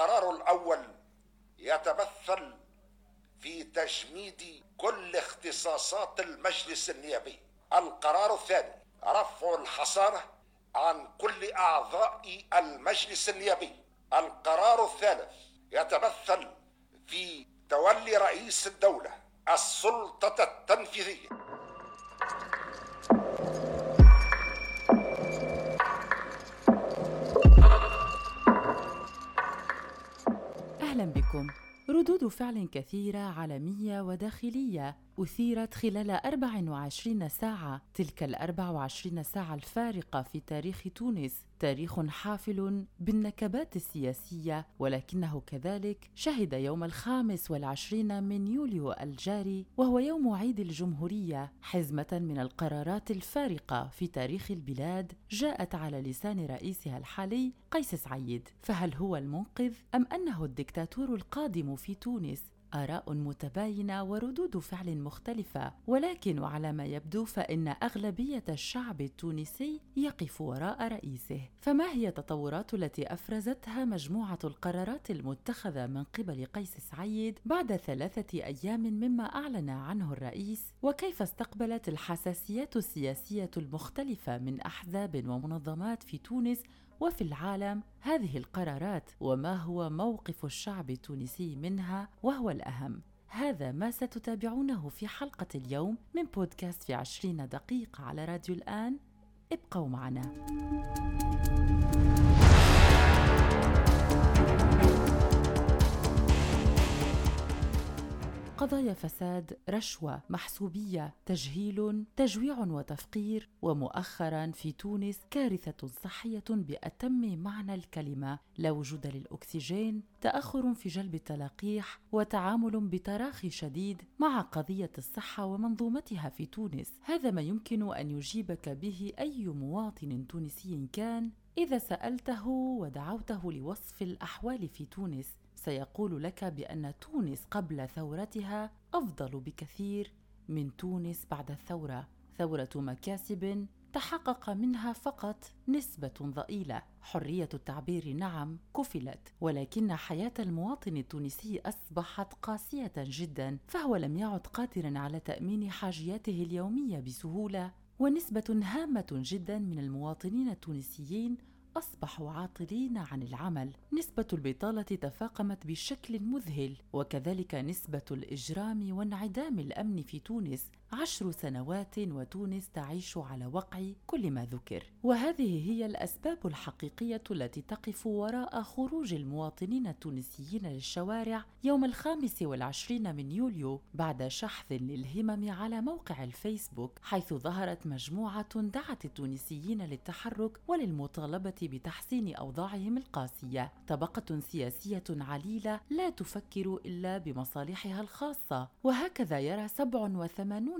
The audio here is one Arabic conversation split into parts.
القرار الأول يتمثل في تجميد كل اختصاصات المجلس النيابي. القرار الثاني رفع الحصانة عن كل أعضاء المجلس النيابي. القرار الثالث يتمثل في تولي رئيس الدولة السلطة التنفيذية. أهلا بكم. ردود فعل كثيرة عالمية وداخلية. أثيرت خلال 24 ساعة تلك ال 24 ساعة الفارقة في تاريخ تونس. تاريخ حافل بالنكبات السياسية ولكنه كذلك شهد يوم الخامس والعشرين من يوليو الجاري وهو يوم عيد الجمهورية حزمة من القرارات الفارقة في تاريخ البلاد جاءت على لسان رئيسها الحالي قيس سعيد. فهل هو المنقذ أم أنه الدكتاتور القادم في تونس؟ آراء متباينة وردود فعل مختلفة، ولكن وعلى ما يبدو فإن أغلبية الشعب التونسي يقف وراء رئيسه. فما هي التطورات التي أفرزتها مجموعة القرارات المتخذة من قبل قيس سعيد بعد ثلاثة أيام مما أعلن عنه الرئيس؟ وكيف استقبلت الحساسيات السياسية المختلفة من أحزاب ومنظمات في تونس وفي العالم هذه القرارات وما هو موقف الشعب التونسي منها وهو الأهم. هذا ما ستتابعونه في حلقة اليوم من بودكاست في عشرين دقيقة على راديو الآن. ابقوا معنا. قضايا فساد رشوة محسوبية تجهيل تجويع وتفقير ومؤخرا في تونس كارثة صحية بأتم معنى الكلمة لا وجود للأكسجين تأخر في جلب التلقيح وتعامل بتراخي شديد مع قضية الصحة ومنظومتها في تونس. هذا ما يمكن أن يجيبك به أي مواطن تونسي كان إذا سألته ودعوته لوصف الأحوال في تونس. سيقول لك بأن تونس قبل ثورتها أفضل بكثير من تونس بعد الثورة. ثورة مكاسب تحقق منها فقط نسبة ضئيلة. حرية التعبير نعم كفلت ولكن حياة المواطن التونسي أصبحت قاسية جدا فهو لم يعد قادرا على تأمين حاجياته اليومية بسهولة. ونسبة هامة جدا من المواطنين التونسيين أصبحوا عاطلين عن العمل. نسبة البطالة تفاقمت بشكل مذهل وكذلك نسبة الإجرام وانعدام الأمن في تونس. عشر سنوات وتونس تعيش على وقع كل ما ذكر. وهذه هي الأسباب الحقيقية التي تقف وراء خروج المواطنين التونسيين للشوارع يوم الخامس والعشرين من يوليو بعد شحذ للهمم على موقع الفيسبوك حيث ظهرت مجموعة دعت التونسيين للتحرك وللمطالبة بتحسين أوضاعهم القاسية. طبقة سياسية عليلة لا تفكر إلا بمصالحها الخاصة. وهكذا يرى 87 بالمئة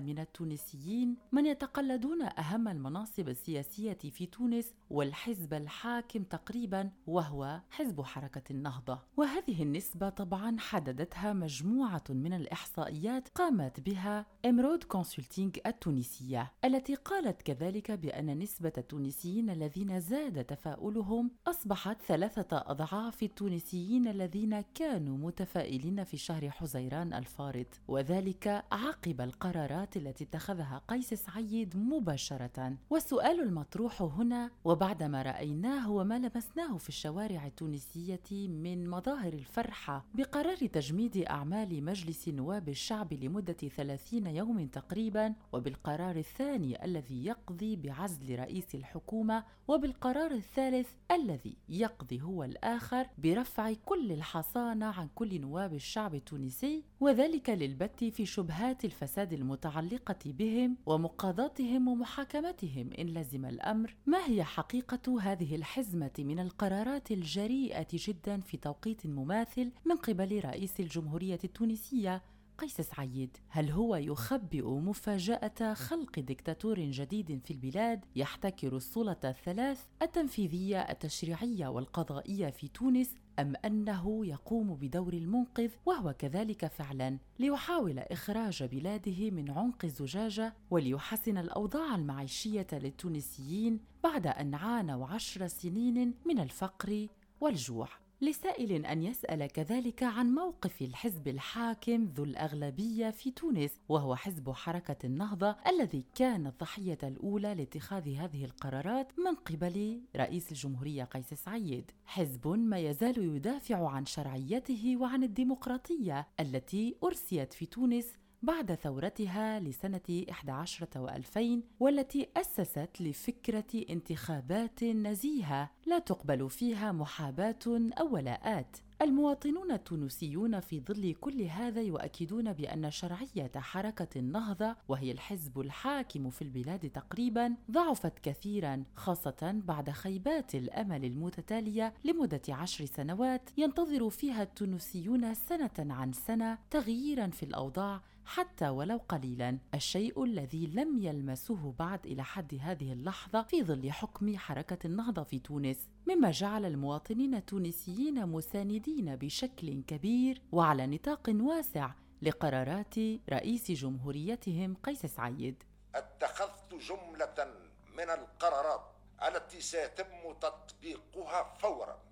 من التونسيين من يتقلدون أهم المناصب السياسية في تونس والحزب الحاكم تقريبا وهو حزب حركة النهضة. وهذه النسبة طبعا حددتها مجموعة من الإحصائيات قامت بها Emrhod Consulting التونسية التي قالت كذلك بأن نسبة التونسيين الذين زاد تفاؤلهم أصبحت ثلاثة أضعاف التونسيين الذين كانوا متفائلين في شهر حزيران الفارط. وذلك عقب القرارات التي اتخذها قيس سعيد مباشرة. والسؤال المطروح هنا وبعدما رأيناه وما لمسناه في الشوارع التونسية من مظاهر الفرحة بقرار تجميد أعمال مجلس نواب الشعب لمدة ثلاثين يوم تقريبا وبالقرار الثاني الذي يقضي بعزل رئيس الحكومة وبالقرار الثالث الذي يقضي هو الآخر برفع كل الحصانة عن كل نواب الشعب التونسي وذلك للبت في شبهات الفساد المتعلقة بهم ومقاضاتهم ومحاكمتهم إن لزم الأمر ما هي حقيقة هذه الحزمة من القرارات الجريئة جدا في توقيت مماثل من قبل رئيس الجمهورية التونسية قيس سعيد هل هو يخبئ مفاجأة خلق دكتاتور جديد في البلاد يحتكر السلطة الثلاث التنفيذية التشريعية والقضائية في تونس أم أنه يقوم بدور المنقذ وهو كذلك فعلا ليحاول إخراج بلاده من عنق الزجاجة وليحسن الأوضاع المعيشية للتونسيين بعد أن عانوا عشر سنين من الفقر والجوع؟ لسائل أن يسأل كذلك عن موقف الحزب الحاكم ذو الأغلبية في تونس وهو حزب حركة النهضة الذي كان الضحية الأولى لاتخاذ هذه القرارات من قبل رئيس الجمهورية قيس سعيد. حزب ما يزال يدافع عن شرعيته وعن الديمقراطية التي أرسيت في تونس بعد ثورتها لسنة 11 و2000 والتي أسست لفكرة انتخابات نزيهة لا تقبل فيها محاباة أو ولاءات. المواطنون التونسيون في ظل كل هذا يؤكدون بأن شرعية حركة النهضة وهي الحزب الحاكم في البلاد تقريبا ضعفت كثيرا خاصة بعد خيبات الأمل المتتالية لمدة عشر سنوات ينتظر فيها التونسيون سنة عن سنة تغييرا في الأوضاع حتى ولو قليلا الشيء الذي لم يلمسه بعد إلى حد هذه اللحظة في ظل حكم حركة النهضة في تونس مما جعل المواطنين التونسيين مساندين بشكل كبير وعلى نطاق واسع لقرارات رئيس جمهوريتهم قيس سعيد. اتخذت جملة من القرارات التي سيتم تطبيقها فورا.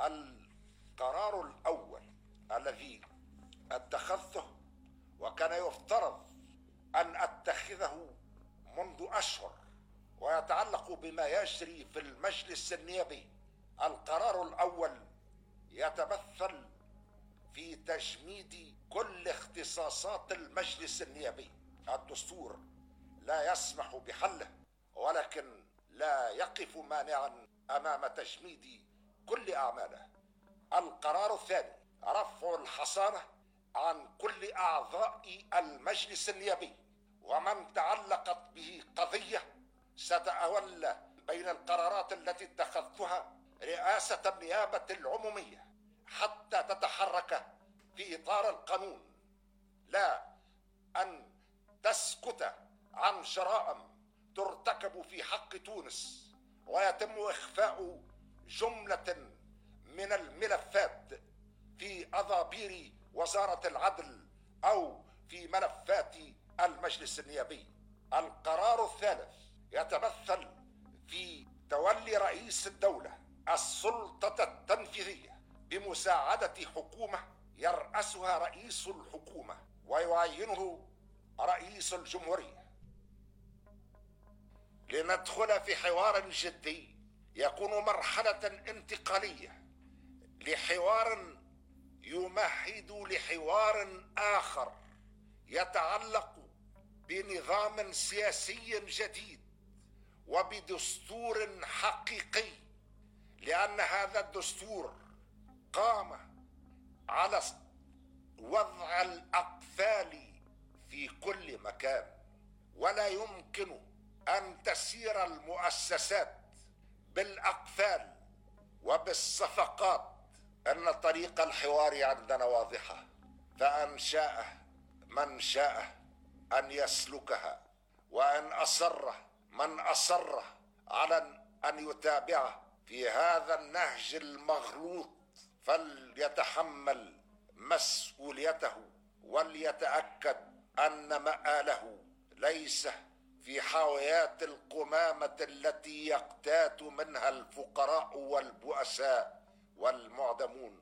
القرار الأول الذي اتخذته وكان يفترض أن أتخذه منذ أشهر ويتعلق بما يجري في المجلس النيابي. القرار الأول يتمثل في تجميد كل اختصاصات المجلس النيابي. الدستور لا يسمح بحله ولكن لا يقف مانعا أمام تجميد كل أعماله. القرار الثاني رفع الحصانة عن كل أعضاء المجلس النيابي ومن تعلقت به قضية ستتولى بين القرارات التي اتخذتها رئاسة النيابة العمومية حتى تتحرك في إطار القانون. لا أن تسكت عن شرائم ترتكب في حق تونس ويتم إخفاء جملة من الملفات في أضابير وزارة العدل أو في ملفات المجلس النيابي. القرار الثالث يتمثل في تولي رئيس الدولة السلطة التنفيذية بمساعدة حكومة يرأسها رئيس الحكومة ويعينه رئيس الجمهورية. لندخل في حوار جدي يكون مرحلة انتقالية لحوار يمهد لحوار آخر يتعلق بنظام سياسي جديد وبدستور حقيقي لأن هذا الدستور قام على وضع الأقفال في كل مكان. ولا يمكن أن تسير المؤسسات بالأقفال وبالصفقات أن طريق الحوار عندنا واضحة فأن شاء من شاء أن يسلكها وأن أصر من أصر على أن يتابعه. في هذا النهج المغلوط فليتحمل مسؤوليته وليتأكد أن مآله ليس في حاويات القمامة التي يقتات منها الفقراء والبؤساء. والمعدمون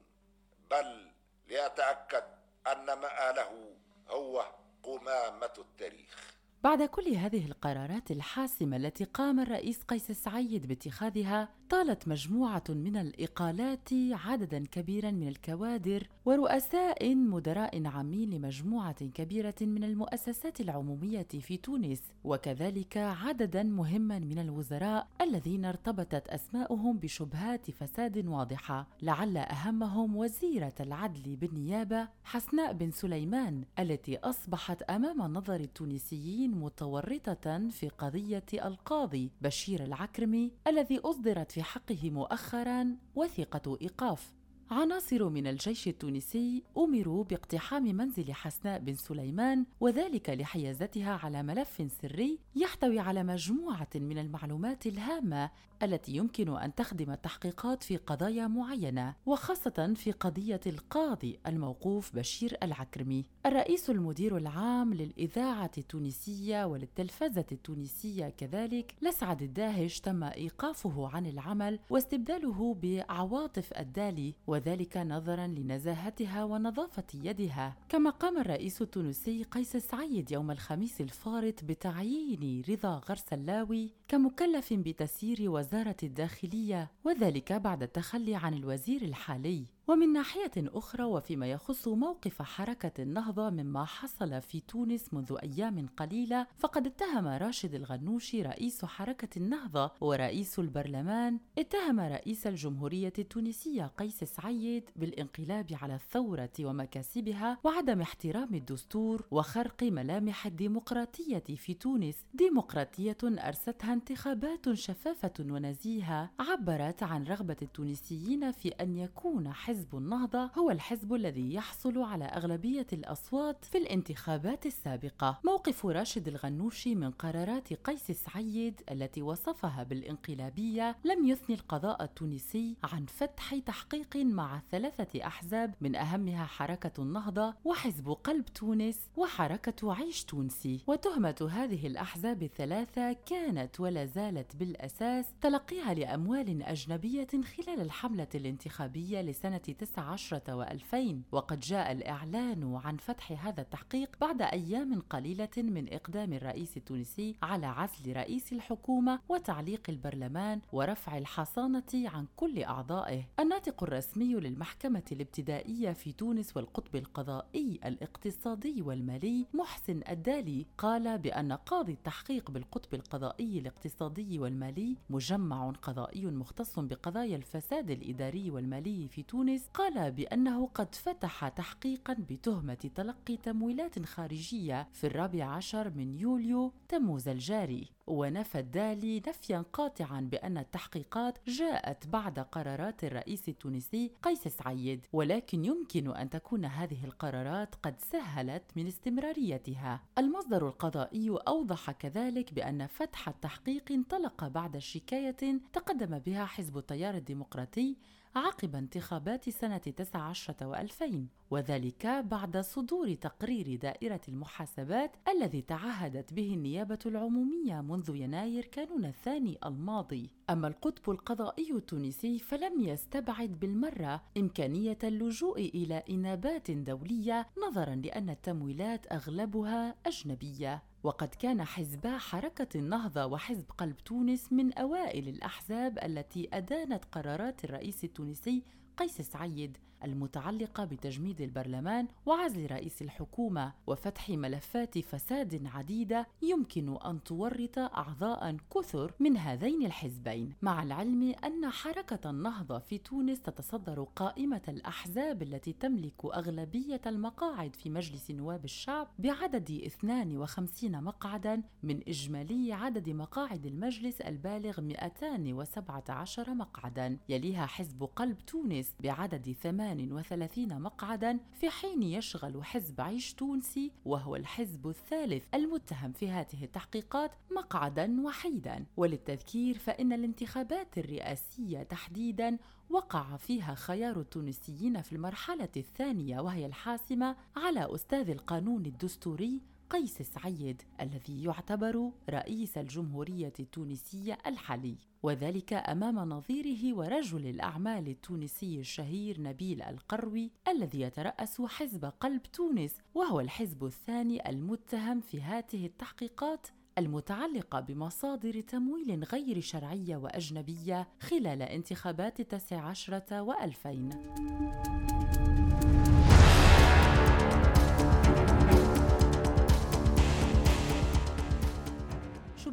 بل ليتأكد أن مآله هو قمامة التاريخ. بعد كل هذه القرارات الحاسمة التي قام الرئيس قيس سعيد باتخاذها طالت مجموعة من الإقالات عددا كبيرا من الكوادر ورؤساء مدراء عامين لمجموعة كبيرة من المؤسسات العمومية في تونس. وكذلك عددا مهما من الوزراء الذين ارتبطت أسماؤهم بشبهات فساد واضحة. لعل أهمهم وزيرة العدل بالنيابة حسناء بن سليمان التي أصبحت أمام نظر التونسيين متورطة في قضية القاضي بشير العكرمي الذي أصدرت في حقه مؤخرا وثيقة إيقاف. عناصر من الجيش التونسي أمروا باقتحام منزل حسناء بن سليمان وذلك لحيازتها على ملف سري يحتوي على مجموعة من المعلومات الهامة التي يمكن أن تخدم التحقيقات في قضايا معينة وخاصة في قضية القاضي الموقوف بشير العكرمي. الرئيس المدير العام للإذاعة التونسية وللتلفزه التونسية كذلك لسعد الداهش تم إيقافه عن العمل واستبداله بعواطف الدالي وذلك نظرا لنزاهتها ونظافة يدها. كما قام الرئيس التونسي قيس سعيد يوم الخميس الفارط بتعيين رضا غرسلاوي كمكلف بتسيير وزارة الداخلية وذلك بعد التخلي عن الوزير الحالي. ومن ناحية أخرى وفيما يخص موقف حركة النهضة مما حصل في تونس منذ أيام قليلة فقد اتهم راشد الغنوشي رئيس حركة النهضة ورئيس البرلمان اتهم رئيس الجمهورية التونسية قيس سعيد بالانقلاب على الثورة ومكاسبها وعدم احترام الدستور وخرق ملامح الديمقراطية في تونس. ديمقراطية أرستها انتخابات شفافة ونزيهة عبرت عن رغبة التونسيين في أن يكون حزب حزب النهضة هو الحزب الذي يحصل على أغلبية الأصوات في الانتخابات السابقة. موقف راشد الغنوشي من قرارات قيس سعيد التي وصفها بالانقلابية لم يثني القضاء التونسي عن فتح تحقيق مع ثلاثة أحزاب من أهمها حركة النهضة وحزب قلب تونس وحركة عيش تونسي. وتهمة هذه الأحزاب الثلاثة كانت ولا زالت بالأساس تلقيها لأموال أجنبية خلال الحملة الانتخابية لسنة 19 و2000 وقد جاء الإعلان عن فتح هذا التحقيق بعد أيام قليلة من إقدام الرئيس التونسي على عزل رئيس الحكومة وتعليق البرلمان ورفع الحصانة عن كل أعضائه. الناطق الرسمي للمحكمة الابتدائية في تونس والقطب القضائي الاقتصادي والمالي محسن الدالي قال بأن قاضي التحقيق بالقطب القضائي الاقتصادي والمالي مجمع قضائي مختص بقضايا الفساد الإداري والمالي في تونس تونس قال بأنه قد فتح تحقيقا بتهمة تلقي تمويلات خارجية في الرابع عشر من يوليو تموز الجاري. ونفى الدالي نفيا قاطعا بأن التحقيقات جاءت بعد قرارات الرئيس التونسي قيس سعيد ولكن يمكن أن تكون هذه القرارات قد سهلت من استمراريتها. المصدر القضائي أوضح كذلك بأن فتح التحقيق انطلق بعد شكاية تقدم بها حزب التيار الديمقراطي عقب انتخابات سنة 19 و2000 وذلك بعد صدور تقرير دائرة المحاسبات الذي تعهدت به النيابة العمومية منذ يناير كانون الثاني الماضي. أما القطب القضائي التونسي فلم يستبعد بالمرة إمكانية اللجوء إلى إنابات دولية نظرا لأن التمويلات أغلبها أجنبية. وقد كان حزبا حركة النهضة وحزب قلب تونس من أوائل الأحزاب التي أدانت قرارات الرئيس التونسي قيس سعيد. المتعلقة بتجميد البرلمان وعزل رئيس الحكومة وفتح ملفات فساد عديدة يمكن أن تورط أعضاء كثر من هذين الحزبين مع العلم أن حركة النهضة في تونس تتصدر قائمة الأحزاب التي تملك أغلبية المقاعد في مجلس نواب الشعب بعدد 52 مقعدا من إجمالي عدد مقاعد المجلس البالغ 217 مقعدا يليها حزب قلب تونس بعدد 8 38 مقعدا في حين يشغل حزب عيش تونسي وهو الحزب الثالث المتهم في هذه التحقيقات مقعدا وحيدا. وللتذكير فإن الانتخابات الرئاسية تحديدا وقع فيها خيار التونسيين في المرحلة الثانية وهي الحاسمة على أستاذ القانون الدستوري قيس سعيد الذي يعتبر رئيس الجمهورية التونسية الحالي وذلك أمام نظيره ورجل الأعمال التونسي الشهير نبيل القروي الذي يترأس حزب قلب تونس وهو الحزب الثاني المتهم في هذه التحقيقات المتعلقة بمصادر تمويل غير شرعية وأجنبية خلال انتخابات التاسع عشرة وألفين.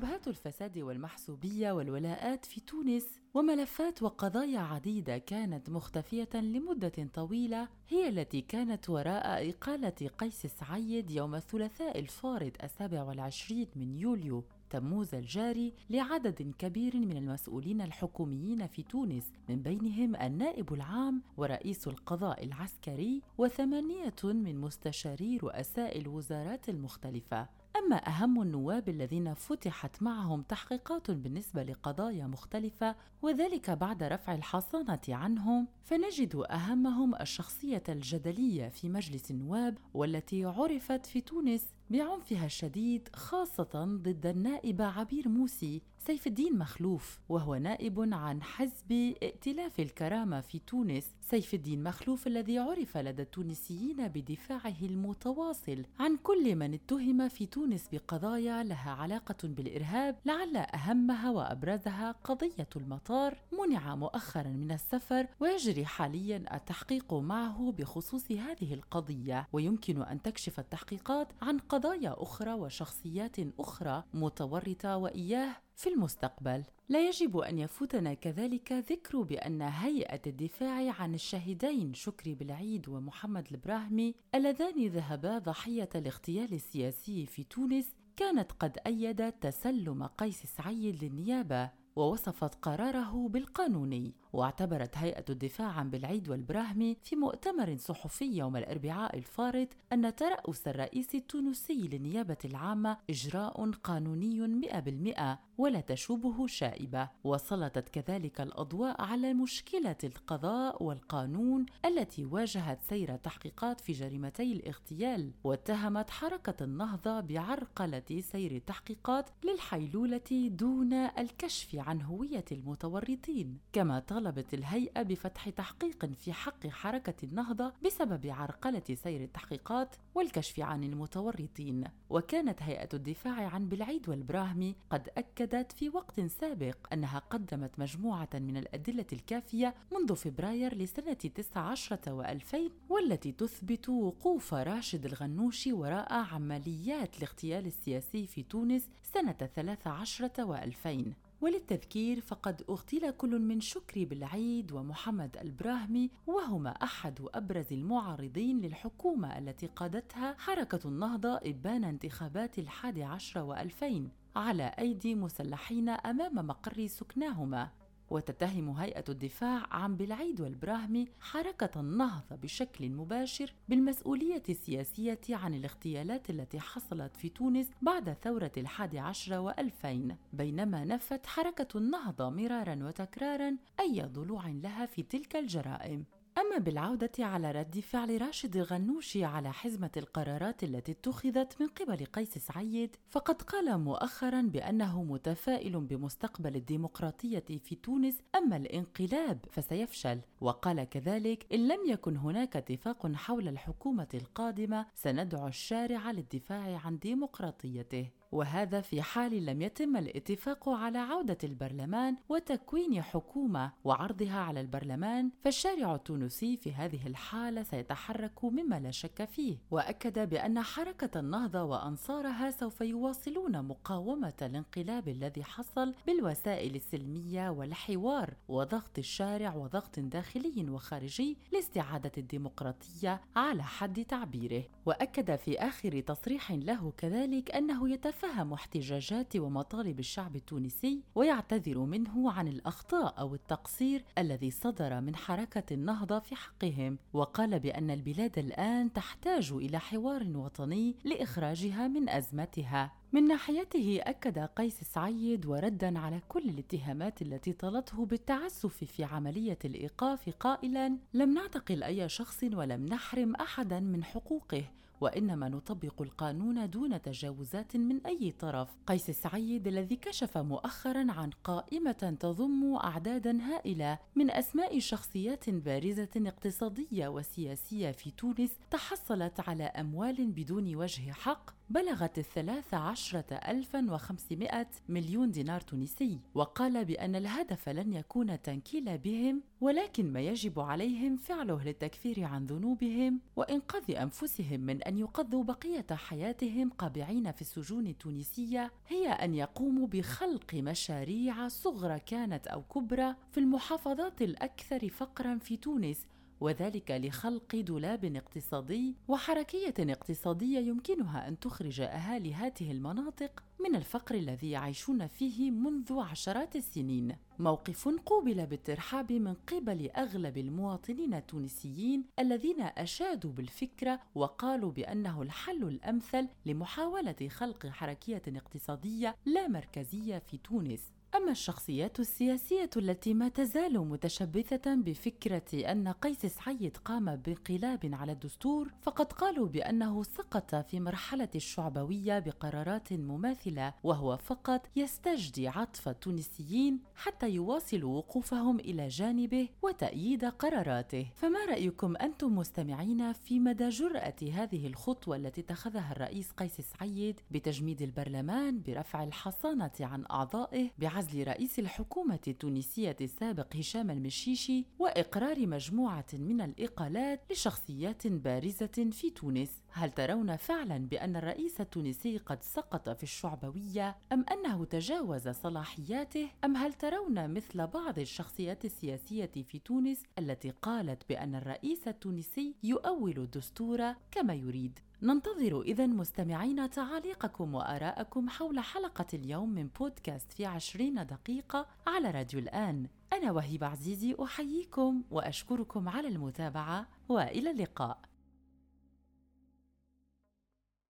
شبهات الفساد والمحسوبية والولاءات في تونس وملفات وقضايا عديدة كانت مختفية لمدة طويلة هي التي كانت وراء إقالة قيس سعيد يوم الثلاثاء الفارط السابع والعشرين من يوليو. تموز الجاري لعدد كبير من المسؤولين الحكوميين في تونس من بينهم النائب العام ورئيس القضاء العسكري وثمانية من مستشاري رؤساء الوزارات المختلفة. أما أهم النواب الذين فتحت معهم تحقيقات بالنسبة لقضايا مختلفة وذلك بعد رفع الحصانة عنهم فنجد أهمهم الشخصية الجدلية في مجلس النواب والتي عرفت في تونس بعنفها الشديد خاصة ضد النائب عبير موسي سيف الدين مخلوف وهو نائب عن حزب ائتلاف الكرامة في تونس. سيف الدين مخلوف الذي عرف لدى التونسيين بدفاعه المتواصل عن كل من اتهم في تونس بقضايا لها علاقة بالإرهاب لعل أهمها وأبرزها قضية المطار منع مؤخرا من السفر ويجري حاليا التحقيق معه بخصوص هذه القضية. ويمكن أن تكشف التحقيقات عن قضايا أخرى وشخصيات أخرى متورطة وإياه في المستقبل. لا يجب أن يفوتنا كذلك ذكر بأن هيئة الدفاع عن الشهيدين شكري بالعيد ومحمد البراهمي اللذان ذهبا ضحية الاغتيال السياسي في تونس كانت قد أيدت تسلم قيس سعيد للنيابة ووصفت قراره بالقانوني. واعتبرت هيئة الدفاع عن بالعيد والبراهمي في مؤتمر صحفي يوم الأربعاء الفارط أن ترأس الرئيس التونسي للنيابة العامة إجراء قانوني مئة بالمئة ولا تشوبه شائبة. وسلطت كذلك الأضواء على مشكلة القضاء والقانون التي واجهت سير التحقيقات في جريمتي الاغتيال واتهمت حركة النهضة بعرقلة سير التحقيقات للحيلولة دون الكشف عن هوية المتورطين. كما طالبت الهيئة بفتح تحقيق في حق حركة النهضة بسبب عرقلة سير التحقيقات والكشف عن المتورطين. وكانت هيئة الدفاع عن بالعيد والبراهمي قد أكدت في وقت سابق أنها قدمت مجموعة من الأدلة الكافية منذ فبراير لسنة 19 و2000 والتي تثبت وقوف راشد الغنوشي وراء عمليات الاغتيال السياسي في تونس سنة 13 و2000 وللتذكير فقد أغتيل كل من شكري بالعيد ومحمد البراهمي وهما أحد أبرز المعارضين للحكومة التي قادتها حركة النهضة إبان انتخابات الحادي عشر وألفين على أيدي مسلحين أمام مقر سكناهما. وتتهم هيئة الدفاع عن بالعيد والبراهمي حركة النهضة بشكل مباشر بالمسؤولية السياسية عن الاغتيالات التي حصلت في تونس بعد ثورة الحادي عشر وألفين بينما نفت حركة النهضة مرارا وتكرارا أي ضلوع لها في تلك الجرائم. أما بالعودة على رد فعل راشد الغنوشي على حزمة القرارات التي اتخذت من قبل قيس سعيد فقد قال مؤخرا بأنه متفائل بمستقبل الديمقراطية في تونس أما الانقلاب فسيفشل. وقال كذلك إن لم يكن هناك اتفاق حول الحكومة القادمة سندعو الشارع للدفاع عن ديمقراطيته. وهذا في حال لم يتم الاتفاق على عودة البرلمان وتكوين حكومة وعرضها على البرلمان فالشارع التونسي في هذه الحالة سيتحرك مما لا شك فيه. وأكد بأن حركة النهضة وأنصارها سوف يواصلون مقاومة الانقلاب الذي حصل بالوسائل السلمية والحوار وضغط الشارع وضغط داخلي وخارجي لاستعادة الديمقراطية على حد تعبيره. وأكد في آخر تصريح له كذلك أنه يتفق فهم احتجاجات ومطالب الشعب التونسي ويعتذر منه عن الأخطاء أو التقصير الذي صدر من حركة النهضة في حقهم وقال بأن البلاد الآن تحتاج إلى حوار وطني لإخراجها من أزمتها. من ناحيته أكد قيس سعيد وردا على كل الاتهامات التي طالته بالتعسف في عملية الإيقاف قائلا لم نعتقل أي شخص ولم نحرم أحدا من حقوقه وإنما نطبق القانون دون تجاوزات من أي طرف. قيس سعيد الذي كشف مؤخرا عن قائمة تضم أعدادا هائلة من أسماء شخصيات بارزة اقتصادية وسياسية في تونس تحصلت على أموال بدون وجه حق بلغت الثلاث عشرة ألفا وخمسمائة مليون دينار تونسي وقال بأن الهدف لن يكون تنكيل بهم ولكن ما يجب عليهم فعله للتكفير عن ذنوبهم وإنقاذ أنفسهم من أن يقضوا بقية حياتهم قابعين في السجون التونسية هي أن يقوموا بخلق مشاريع صغرى كانت أو كبرى في المحافظات الأكثر فقرا في تونس وذلك لخلق دولاب اقتصادي وحركية اقتصادية يمكنها أن تخرج أهالي هذه المناطق من الفقر الذي يعيشون فيه منذ عشرات السنين. موقف قوبل بالترحاب من قبل أغلب المواطنين التونسيين الذين أشادوا بالفكرة وقالوا بأنه الحل الأمثل لمحاولة خلق حركية اقتصادية لا مركزية في تونس. أما الشخصيات السياسية التي ما تزال متشبثة بفكرة أن قيس سعيد قام بانقلاب على الدستور فقد قالوا بأنه سقط في مرحلة الشعبوية بقرارات مماثلة وهو فقط يستجدي عطف التونسيين حتى يواصلوا وقوفهم إلى جانبه وتأييد قراراته. فما رأيكم أنتم مستمعين في مدى جرأة هذه الخطوة التي اتخذها الرئيس قيس سعيد بتجميد البرلمان برفع الحصانة عن أعضائه بعزل رئيس الحكومة التونسية السابق هشام المشيشي وإقرار مجموعة من الإقالات لشخصيات بارزة في تونس. هل ترون فعلا بأن الرئيس التونسي قد سقط في الشعبوية أم أنه تجاوز صلاحياته؟ أم هل ترون مثل بعض الشخصيات السياسية في تونس التي قالت بأن الرئيس التونسي يؤول الدستور كما يريد؟ ننتظر إذا مستمعين تعاليقكم وآراءكم حول حلقة اليوم من بودكاست في عشرين دقيقة على راديو الآن. أنا وهيب عزيزي أحييكم وأشكركم على المتابعة وإلى اللقاء.